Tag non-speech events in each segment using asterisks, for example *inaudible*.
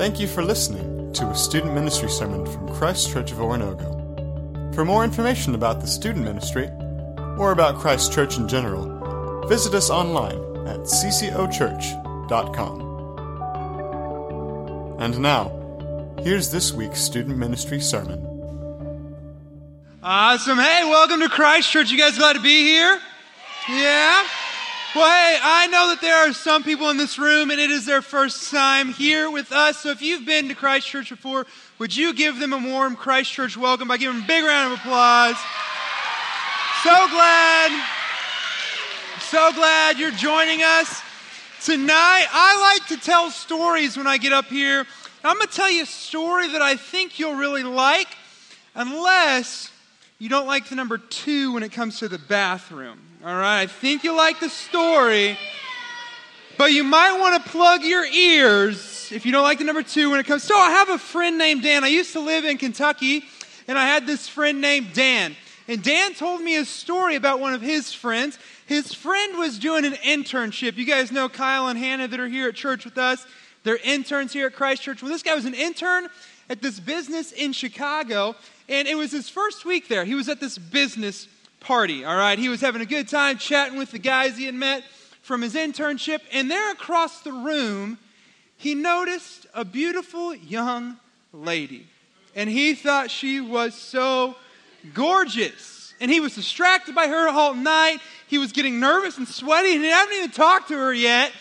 Thank you for listening to a student ministry sermon from Christ Church of Oronogo. For more information about the student ministry, or about Christ Church in general, visit us online at ccochurch.com. And now, here's this week's student ministry sermon. Awesome. Hey, welcome to Christ Church. You guys glad to be here? Yeah? Well, hey, I know that there are some people in this room and it is their first time here with us. So if you've been to Christ Church before, would you give them a warm Christ Church welcome by giving them a big round of applause? So glad, so glad you're joining us tonight. I like to tell stories when I get up here. I'm going to tell you a story that I think you'll really like, unless you don't like the number two when it comes to the bathroom. All right, I think you like the story, but you might want to plug your ears if you don't like the number two when it comes. So I have a friend named Dan. I used to live in Kentucky, and I had this friend named Dan. And Dan told me a story about one of his friends. His friend was doing an internship. You guys know Kyle and Hannah that are here at church with us. They're interns here at Christ Church. Well, this guy was an intern at this business in Chicago, and it was his first week there. He was at this business party, all right? He was having a good time chatting with the guys he had met from his internship, and there across the room, he noticed a beautiful young lady. And he thought she was so gorgeous. And he was distracted by her all night. He was getting nervous and sweaty, and he hadn't even talked to her yet.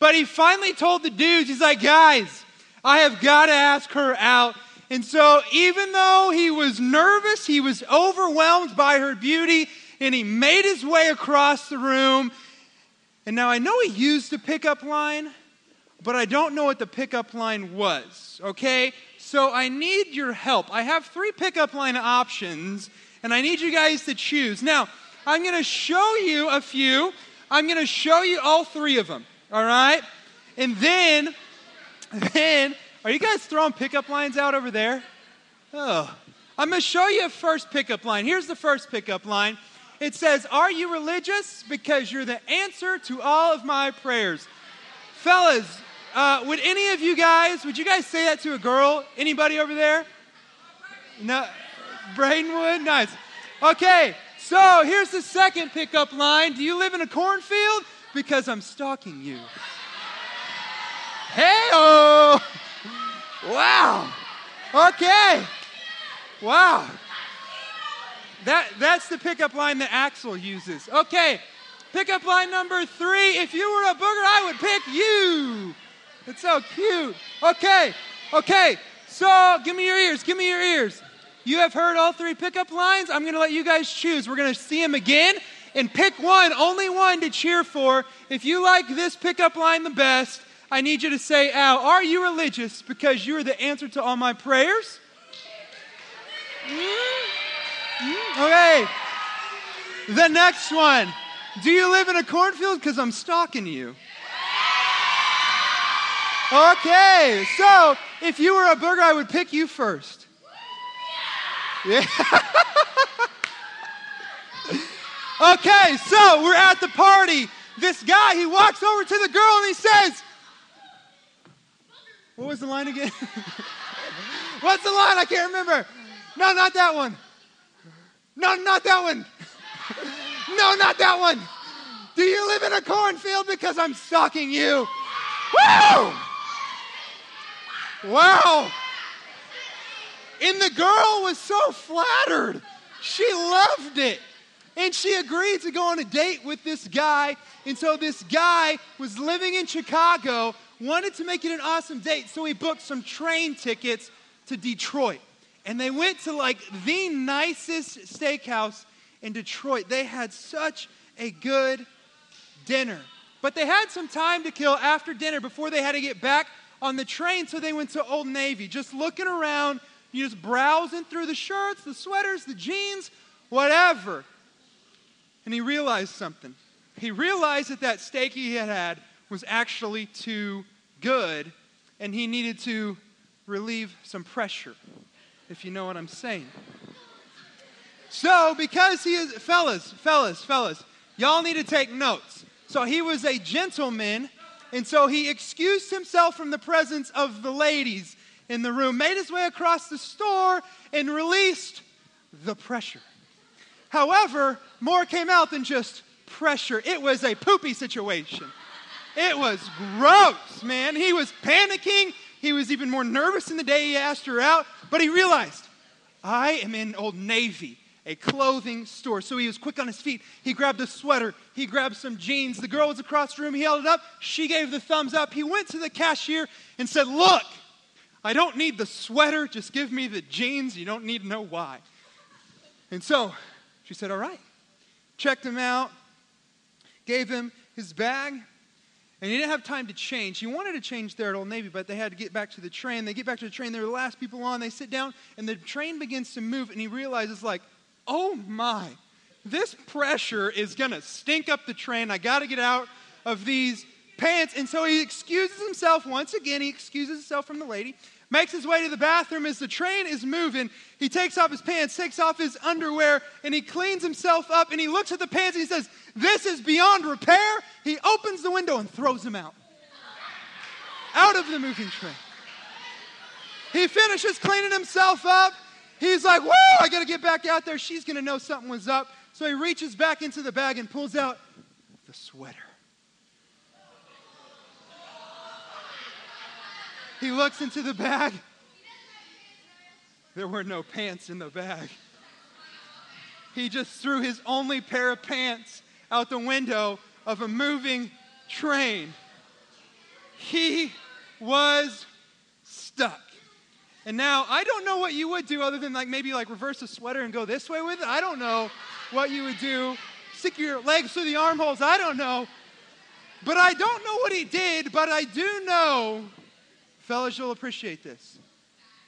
But he finally told the dudes, he's like, guys, I have got to ask her out. And so, even though he was nervous, he was overwhelmed by her beauty, and he made his way across the room. And now I know he used a pickup line, but I don't know what the pickup line was, okay? So I need your help. I have three pickup line options, and I need you guys to choose. Now, I'm going to show you a few. I'm going to show you all three of them, all right? And then, *laughs* then, are you guys throwing pickup lines out over there? Oh, I'm going to show you a first pickup line. Here's the first pickup line. It says, Are you religious? Because you're the answer to all of my prayers. Fellas, uh, would any of you guys, would you guys say that to a girl? Anybody over there? No? Braden would? Nice. Okay, so here's the second pickup line Do you live in a cornfield? Because I'm stalking you. Hey, oh! Wow. Okay. Wow. That, that's the pickup line that Axel uses. Okay. Pickup line number three. If you were a booger, I would pick you. It's so cute. Okay. Okay. So give me your ears. Give me your ears. You have heard all three pickup lines. I'm going to let you guys choose. We're going to see them again and pick one, only one to cheer for. If you like this pickup line the best, I need you to say out. Are you religious? Because you're the answer to all my prayers. Mm-hmm. Okay. The next one. Do you live in a cornfield? Because I'm stalking you. Okay. So if you were a burger, I would pick you first. Yeah. *laughs* okay. So we're at the party. This guy, he walks over to the girl and he says, what was the line again? *laughs* What's the line? I can't remember. No, not that one. No, not that one. no, not that one. Do you live in a cornfield? Because I'm stalking you. Woo! Wow. And the girl was so flattered. She loved it. And she agreed to go on a date with this guy. And so this guy was living in Chicago, wanted to make it an awesome date. So he booked some train tickets to Detroit. And they went to like the nicest steakhouse in Detroit. They had such a good dinner. But they had some time to kill after dinner before they had to get back on the train. So they went to Old Navy, just looking around, you just browsing through the shirts, the sweaters, the jeans, whatever. And he realized something. He realized that that steak he had had was actually too good, and he needed to relieve some pressure, if you know what I'm saying. So, because he is, fellas, fellas, fellas, y'all need to take notes. So, he was a gentleman And so he excused himself from the presence of the ladies in the room, made his way across the store, and released the pressure. However, more came out than just pressure, it was a poopy situation. It was gross, man. He was panicking. He was even more nervous than the day he asked her out, but he realized, I am in Old Navy a clothing store. So he was quick on his feet. He grabbed a sweater. He grabbed some jeans. The girl was across the room. He held it up. She gave the thumbs up. He went to the cashier and said, Look, I don't need the sweater. Just give me the jeans. You don't need to know why. And so she said, All right. Checked him out, gave him his bag, and he didn't have time to change. He wanted to change there at Old Navy, but they had to get back to the train. They get back to the train. They're the last people on. They sit down, and the train begins to move, and he realizes, like, oh my, this pressure is going to stink up the train. I got to get out of these pants. And so he excuses himself once again. He excuses himself from the lady, makes his way to the bathroom as the train is moving. He takes off his pants, takes off his underwear, and he cleans himself up. And he looks at the pants and he says, This is beyond repair. He opens the window and throws them out. Out of the moving train. He finishes cleaning himself up. He's like, whoa, I got to get back out there. She's to know something was up. So he reaches back into the bag and pulls out the sweater. He looks into the bag. There were no pants in the bag. He just threw his only pair of pants out the window of a moving train. He was stuck. And now I don't know what you would do other than like maybe like reverse a sweater and go this way with it. I don't know what you would do. Stick your legs through the armholes. I don't know. But I don't know what he did, but I do know, fellas, you'll appreciate this.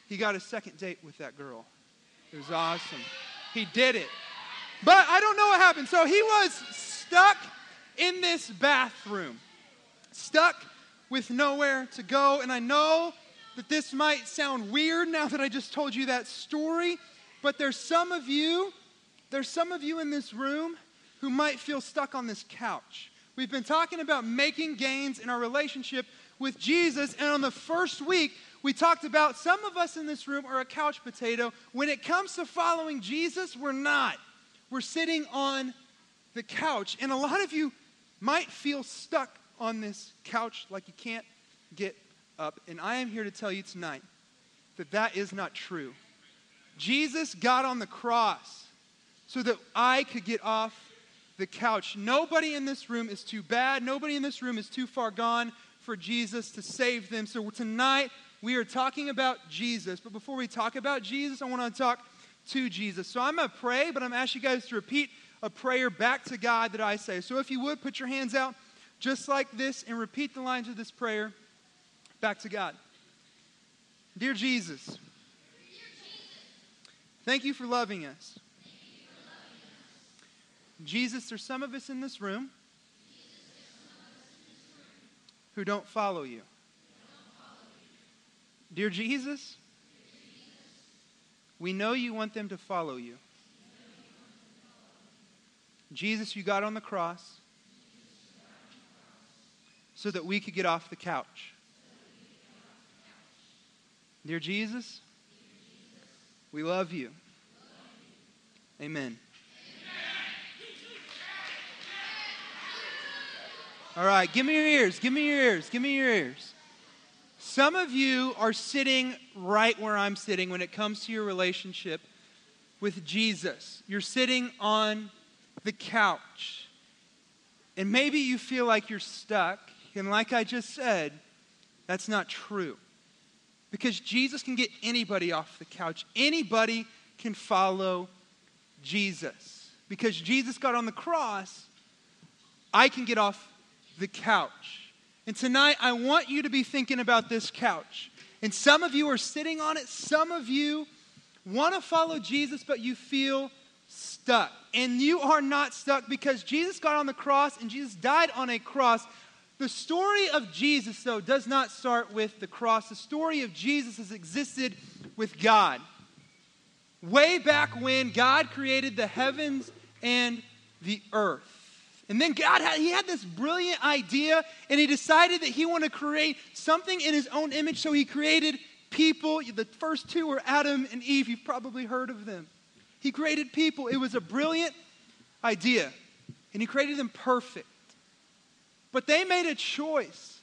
He got a second date with that girl. It was awesome. He did it. But I don't know what happened. So he was stuck in this bathroom, stuck with nowhere to go. And I know that this might sound weird now that I just told you that story, but there's some of you, there's some of you in this room who might feel stuck on this couch. We've been talking about making gains in our relationship with Jesus, and on the first week, we talked about some of us in this room are a couch potato. When it comes to following Jesus, we're not. We're sitting on the couch, and a lot of you might feel stuck on this couch like you can't get up, and I am here to tell you tonight that that is not true. Jesus got on the cross so that I could get off the couch. Nobody in this room is too bad. Nobody in this room is too far gone for Jesus to save them. So tonight we are talking about Jesus. But before we talk about Jesus, I want to talk to Jesus. So I'm going to pray, but I'm asking you guys to repeat a prayer back to God that I say. So if you would, put your hands out just like this and repeat the lines of this prayer back to God. Dear Jesus, thank you for loving us. Jesus, there's some of us in this room who don't follow you. Dear Jesus, we know you want them to follow you. Jesus, you got on the cross so that we could get off the couch. Dear Jesus, we love you. Amen. All right, give me your ears. Give me your ears. Give me your ears. Some of you are sitting right where I'm sitting when it comes to your relationship with Jesus. You're sitting on the couch. And maybe you feel like you're stuck. And like I just said, that's not true. Because Jesus can get anybody off the couch. Anybody can follow Jesus. Because Jesus got on the cross, I can get off the couch. And tonight, I want you to be thinking about this couch. And some of you are sitting on it, some of you want to follow Jesus, but you feel stuck. And you are not stuck because Jesus got on the cross and Jesus died on a cross the story of Jesus, though, does not start with the cross. The story of Jesus has existed with God. Way back when God created the heavens and the earth. And then God had, he had this brilliant idea, and he decided that he wanted to create something in his own image, so he created people. The first two were Adam and Eve. You've probably heard of them. He created people. It was a brilliant idea, and he created them perfect. But they made a choice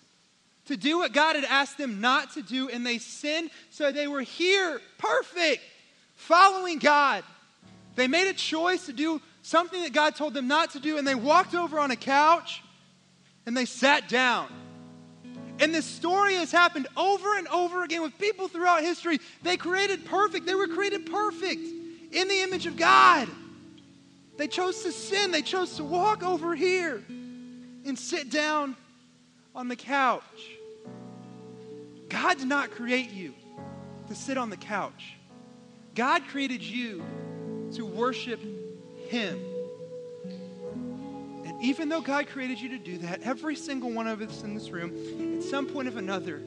to do what God had asked them not to do, and they sinned, so they were here, perfect, following God. They made a choice to do something that God told them not to do, and they walked over on a couch and they sat down. And this story has happened over and over again with people throughout history. They created perfect, they were created perfect in the image of God. They chose to sin, they chose to walk over here and sit down on the couch. God did not create you to sit on the couch. God created you to worship Him. And even though God created you to do that, every single one of us in this room, at some point or another,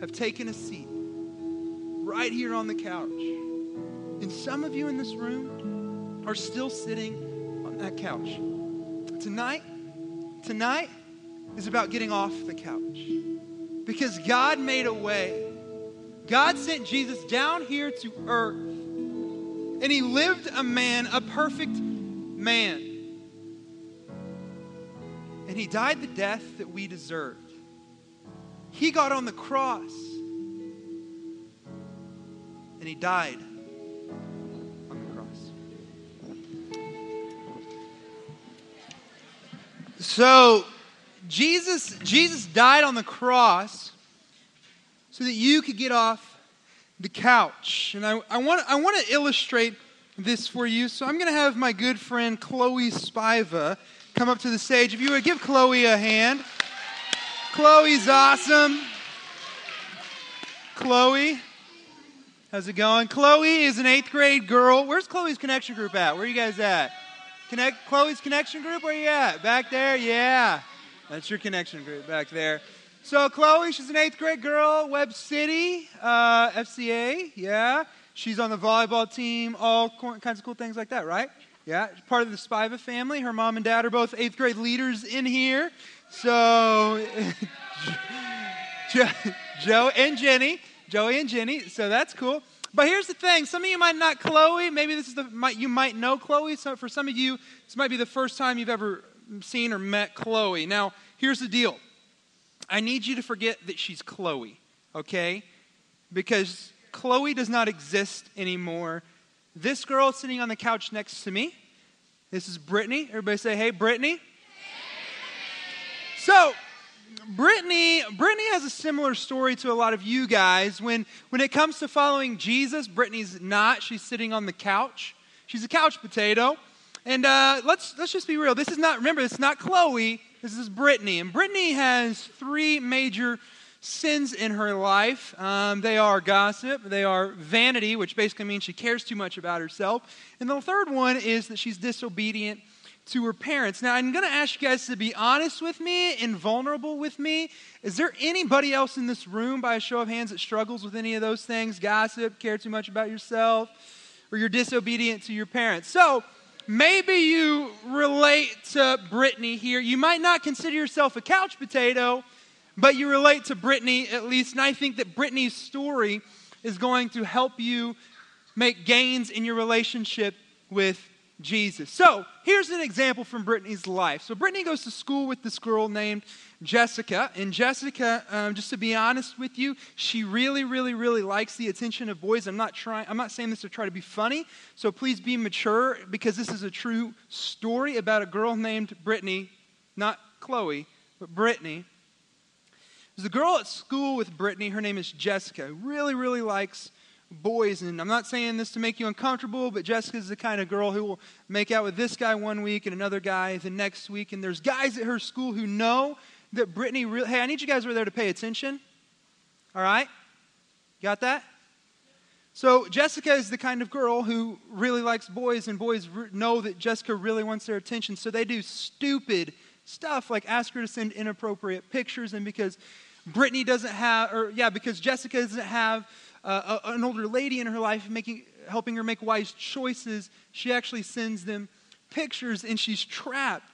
have taken a seat right here on the couch. And some of you in this room are still sitting on that couch. Tonight, tonight is about getting off the couch. Because God made a way. God sent Jesus down here to earth. And he lived a man, a perfect man. And he died the death that we deserved. He got on the cross. And he died on the cross. So Jesus, Jesus died on the cross so that you could get off the couch. And I, I, want, I want to illustrate this for you. So I'm going to have my good friend Chloe Spiva come up to the stage. If you would give Chloe a hand. Chloe's awesome. Chloe, how's it going? Chloe is an eighth grade girl. Where's Chloe's connection group at? Where are you guys at? Connect Chloe's connection group? Where are you at? Back there? Yeah. That's your connection group back there. So Chloe, she's an eighth grade girl, Webb City, uh, FCA, yeah. She's on the volleyball team, all kinds of cool things like that, right? Yeah, part of the Spiva family. Her mom and dad are both eighth grade leaders in here. So, *laughs* Joe and Jenny, Joey and Jenny. So that's cool. But here's the thing: some of you might not Chloe. Maybe this is the might you might know Chloe. So for some of you, this might be the first time you've ever seen or met Chloe. Now, here's the deal I need you to forget that she's Chloe, okay? Because Chloe does not exist anymore. This girl sitting on the couch next to me, this is Brittany. Everybody say, hey, Brittany. So, Brittany, Brittany has a similar story to a lot of you guys. When, when it comes to following Jesus, Brittany's not. She's sitting on the couch. She's a couch potato. And uh, let's, let's just be real. This is not, remember, it's not Chloe. This is Brittany. And Brittany has three major sins in her life. Um, they are gossip, they are vanity, which basically means she cares too much about herself. And the third one is that she's disobedient to her parents. Now, I'm going to ask you guys to be honest with me and vulnerable with me. Is there anybody else in this room, by a show of hands, that struggles with any of those things? Gossip, care too much about yourself, or you're disobedient to your parents? So, maybe you relate to Brittany here. You might not consider yourself a couch potato, but you relate to Brittany at least. And I think that Brittany's story is going to help you make gains in your relationship with Jesus. So here's an example from Brittany's life. So Brittany goes to school with this girl named Jessica. And Jessica, um, just to be honest with you, she really, really, really likes the attention of boys. I'm not trying. I'm not saying this to try to be funny. So please be mature because this is a true story about a girl named Brittany, not Chloe, but Brittany. There's a girl at school with Brittany. Her name is Jessica. Really, really likes boys. And I'm not saying this to make you uncomfortable, but Jessica's the kind of girl who will make out with this guy one week and another guy the next week. And there's guys at her school who know that Brittany really, hey, I need you guys over there to pay attention. All right? Got that? So Jessica is the kind of girl who really likes boys, and boys know that Jessica really wants their attention. So they do stupid stuff like ask her to send inappropriate pictures, and because Brittany doesn't have, or yeah, because Jessica doesn't have uh, an older lady in her life making, helping her make wise choices, she actually sends them pictures and she's trapped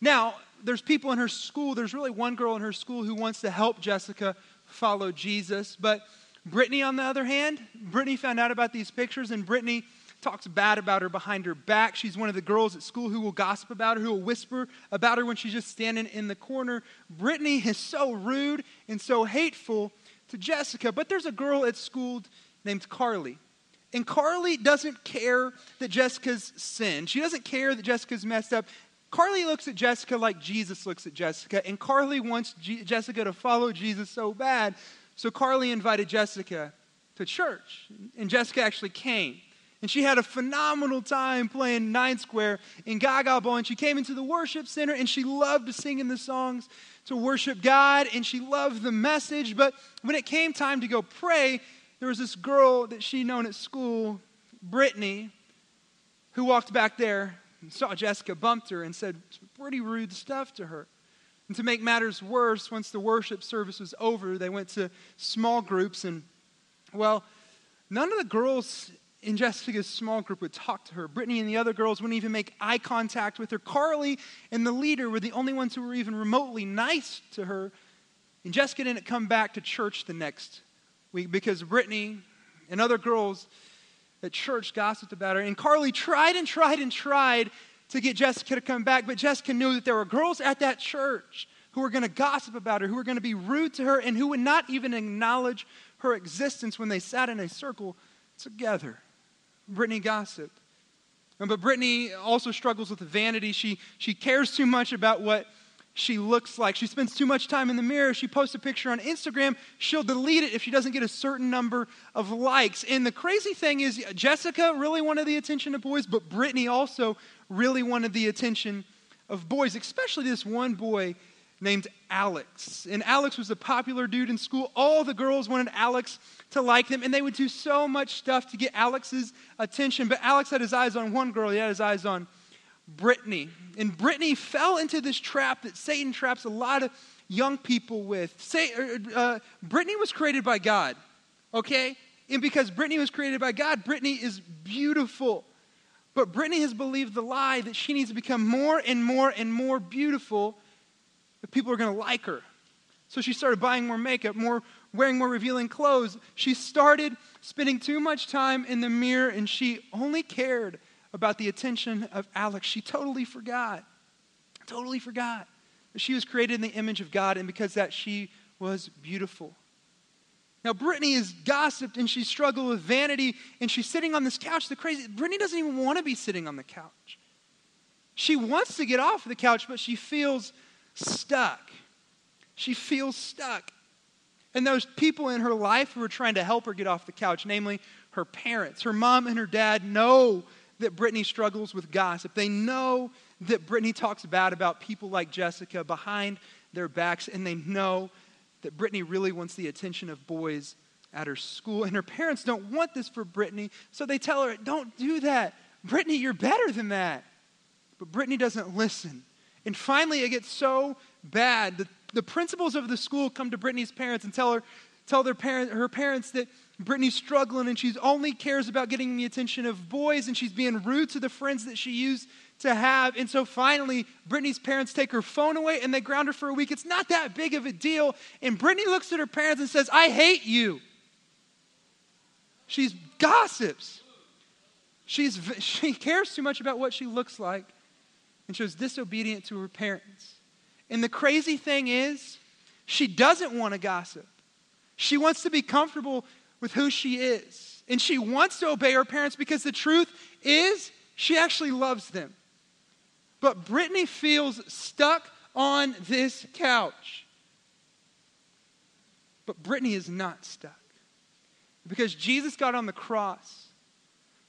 Now, there's people in her school, there's really one girl in her school who wants to help Jessica follow Jesus. But Brittany, on the other hand, Brittany found out about these pictures, and Brittany talks bad about her behind her back. She's one of the girls at school who will gossip about her, who will whisper about her when she's just standing in the corner. Brittany is so rude and so hateful to Jessica. But there's a girl at school named Carly. And Carly doesn't care that Jessica's sinned. She doesn't care that Jessica's messed up. Carly looks at Jessica like Jesus looks at Jessica, and Carly wants G- Jessica to follow Jesus so bad. So Carly invited Jessica to church, and Jessica actually came. And she had a phenomenal time playing Nine Square in Gaga Ball. And she came into the worship center and she loved to sing in the songs to worship God and she loved the message. But when it came time to go pray, there was this girl that she known at school, Brittany, who walked back there and saw Jessica, bumped her, and said pretty rude stuff to her. And to make matters worse, once the worship service was over, they went to small groups. And, well, none of the girls in Jessica's small group would talk to her. Brittany and the other girls wouldn't even make eye contact with her. Carly and the leader were the only ones who were even remotely nice to her. And Jessica didn't come back to church the next week because Brittany and other girls at church gossiped about her. And Carly tried and tried and tried to get Jessica to come back, but Jessica knew that there were girls at that church who were going to gossip about her, who were going to be rude to her, and who would not even acknowledge her existence when they sat in a circle together. Brittany gossip. But Brittany also struggles with vanity. She, she cares too much about what she looks like. She spends too much time in the mirror. She posts a picture on Instagram. She'll delete it if she doesn't get a certain number of likes. And the crazy thing is, Jessica really wanted the attention of boys, but Brittany also really wanted the attention of boys, especially this one boy named Alex. And Alex was a popular dude in school. All the girls wanted Alex to like them, and they would do so much stuff to get Alex's attention. But Alex had his eyes on one girl, he had his eyes on Brittany. And Brittany fell into this trap that Satan traps a lot of young people with. Say, uh, uh Brittany was created by God, okay? And because Brittany was created by God, Brittany is beautiful. But Brittany has believed the lie that she needs to become more and more and more beautiful if people are going to like her. So she started buying more makeup, more wearing more revealing clothes. She started spending too much time in the mirror and she only cared about the attention of Alex. She totally forgot, totally forgot that she was created in the image of God and because that she was beautiful. Now, Brittany is gossiped and she struggled with vanity and she's sitting on this couch. The crazy, Brittany doesn't even want to be sitting on the couch. She wants to get off the couch, but she feels stuck. She feels stuck. And those people in her life who are trying to help her get off the couch, namely her parents, her mom and her dad, know that Brittany struggles with gossip. They know that Brittany talks bad about people like Jessica behind their backs, and they know that Brittany really wants the attention of boys at her school. And her parents don't want this for Brittany, so they tell her, Don't do that. Brittany, you're better than that. But Brittany doesn't listen. And finally, it gets so bad that the principals of the school come to Brittany's parents and tell her, tell their parent, her parents that Brittany's struggling and she only cares about getting the attention of boys and she's being rude to the friends that she used to have. And so finally, Brittany's parents take her phone away and they ground her for a week. It's not that big of a deal. And Brittany looks at her parents and says, I hate you. She's gossips. She's, *laughs* she cares too much about what she looks like and she was disobedient to her parents. And the crazy thing is, she doesn't want to gossip. She wants to be comfortable with who she is. And she wants to obey her parents because the truth is, she actually loves them. But Brittany feels stuck on this couch. But Brittany is not stuck. Because Jesus got on the cross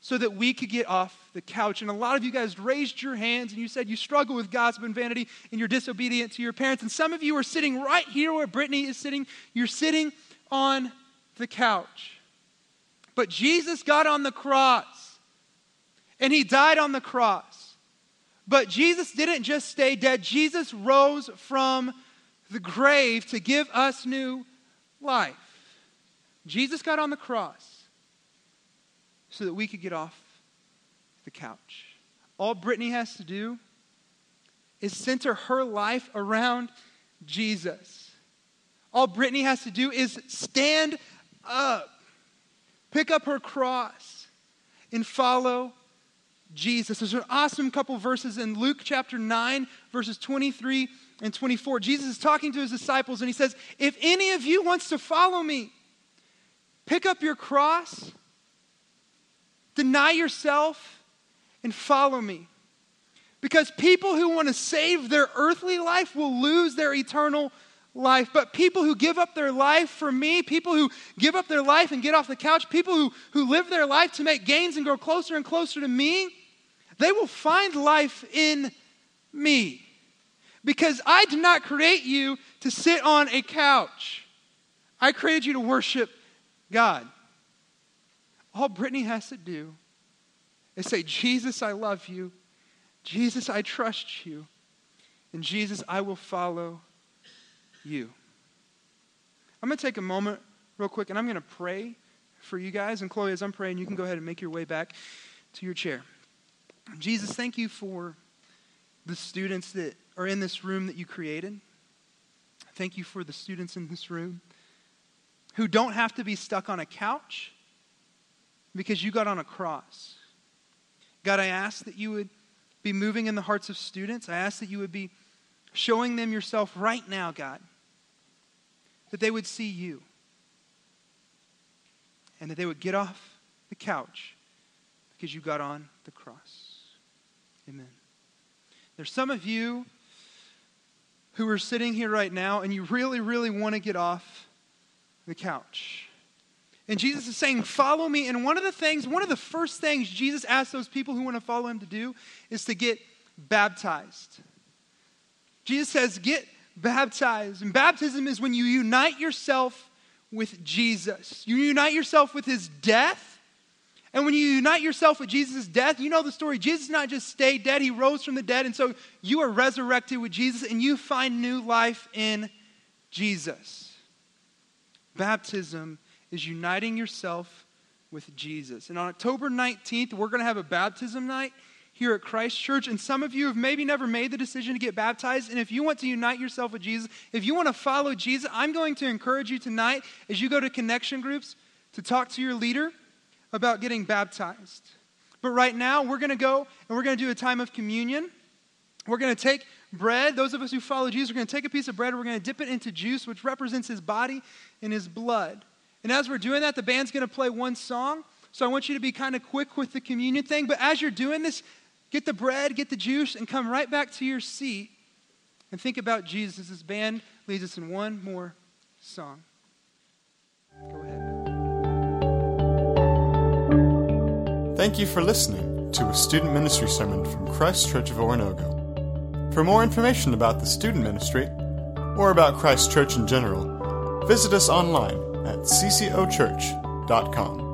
so that we could get off the couch. And a lot of you guys raised your hands and you said you struggle with gossip and vanity and you're disobedient to your parents. And some of you are sitting right here where Brittany is sitting. You're sitting on the couch. But Jesus got on the cross and he died on the cross. But Jesus didn't just stay dead, Jesus rose from the grave to give us new life. Jesus got on the cross so that we could get off the couch. All Brittany has to do is center her life around Jesus. All Brittany has to do is stand up, pick up her cross, and follow Jesus. There's an awesome couple verses in Luke chapter 9, verses 23 and 24. Jesus is talking to his disciples and he says, If any of you wants to follow me, pick up your cross, deny yourself, and follow me. Because people who want to save their earthly life will lose their eternal life. But people who give up their life for me, people who give up their life and get off the couch, people who, who live their life to make gains and grow closer and closer to me, they will find life in me. Because I did not create you to sit on a couch. I created you to worship God. All Brittany has to do is say, Jesus, I love you. Jesus, I trust you. And Jesus, I will follow you. I'm going to take a moment real quick and I'm going to pray for you guys. And Chloe, as I'm praying, you can go ahead and make your way back to your chair. Jesus, thank you for the students that are in this room that you created. Thank you for the students in this room who don't have to be stuck on a couch because you got on a cross. God, I ask that you would be moving in the hearts of students. I ask that you would be showing them yourself right now, God, that they would see you and that they would get off the couch because you got on the cross. Amen. There's some of you who are sitting here right now and you really, really want to get off the couch. And Jesus is saying, Follow me. And one of the things, one of the first things Jesus asks those people who want to follow him to do is to get baptized. Jesus says, Get baptized. And baptism is when you unite yourself with Jesus, you unite yourself with his death. And when you unite yourself with Jesus' death, you know the story. Jesus not just stayed dead, he rose from the dead. And so you are resurrected with Jesus and you find new life in Jesus. Baptism is uniting yourself with Jesus. And on October 19th, we're going to have a baptism night here at Christ Church. And some of you have maybe never made the decision to get baptized. And if you want to unite yourself with Jesus, if you want to follow Jesus, I'm going to encourage you tonight as you go to connection groups to talk to your leader about getting baptized. But right now, we're going to go and we're going to do a time of communion. We're going to take bread. Those of us who follow Jesus, we're going to take a piece of bread, we're going to dip it into juice, which represents his body and his blood. And as we're doing that, the band's going to play one song. So I want you to be kind of quick with the communion thing. But as you're doing this, get the bread, get the juice, and come right back to your seat and think about Jesus. This band leads us in one more song. Go ahead. Thank you for listening to a student ministry sermon from Christ Church of Oronogo. For more information about the student ministry or about Christ Church in general, visit us online at ccochurch.com.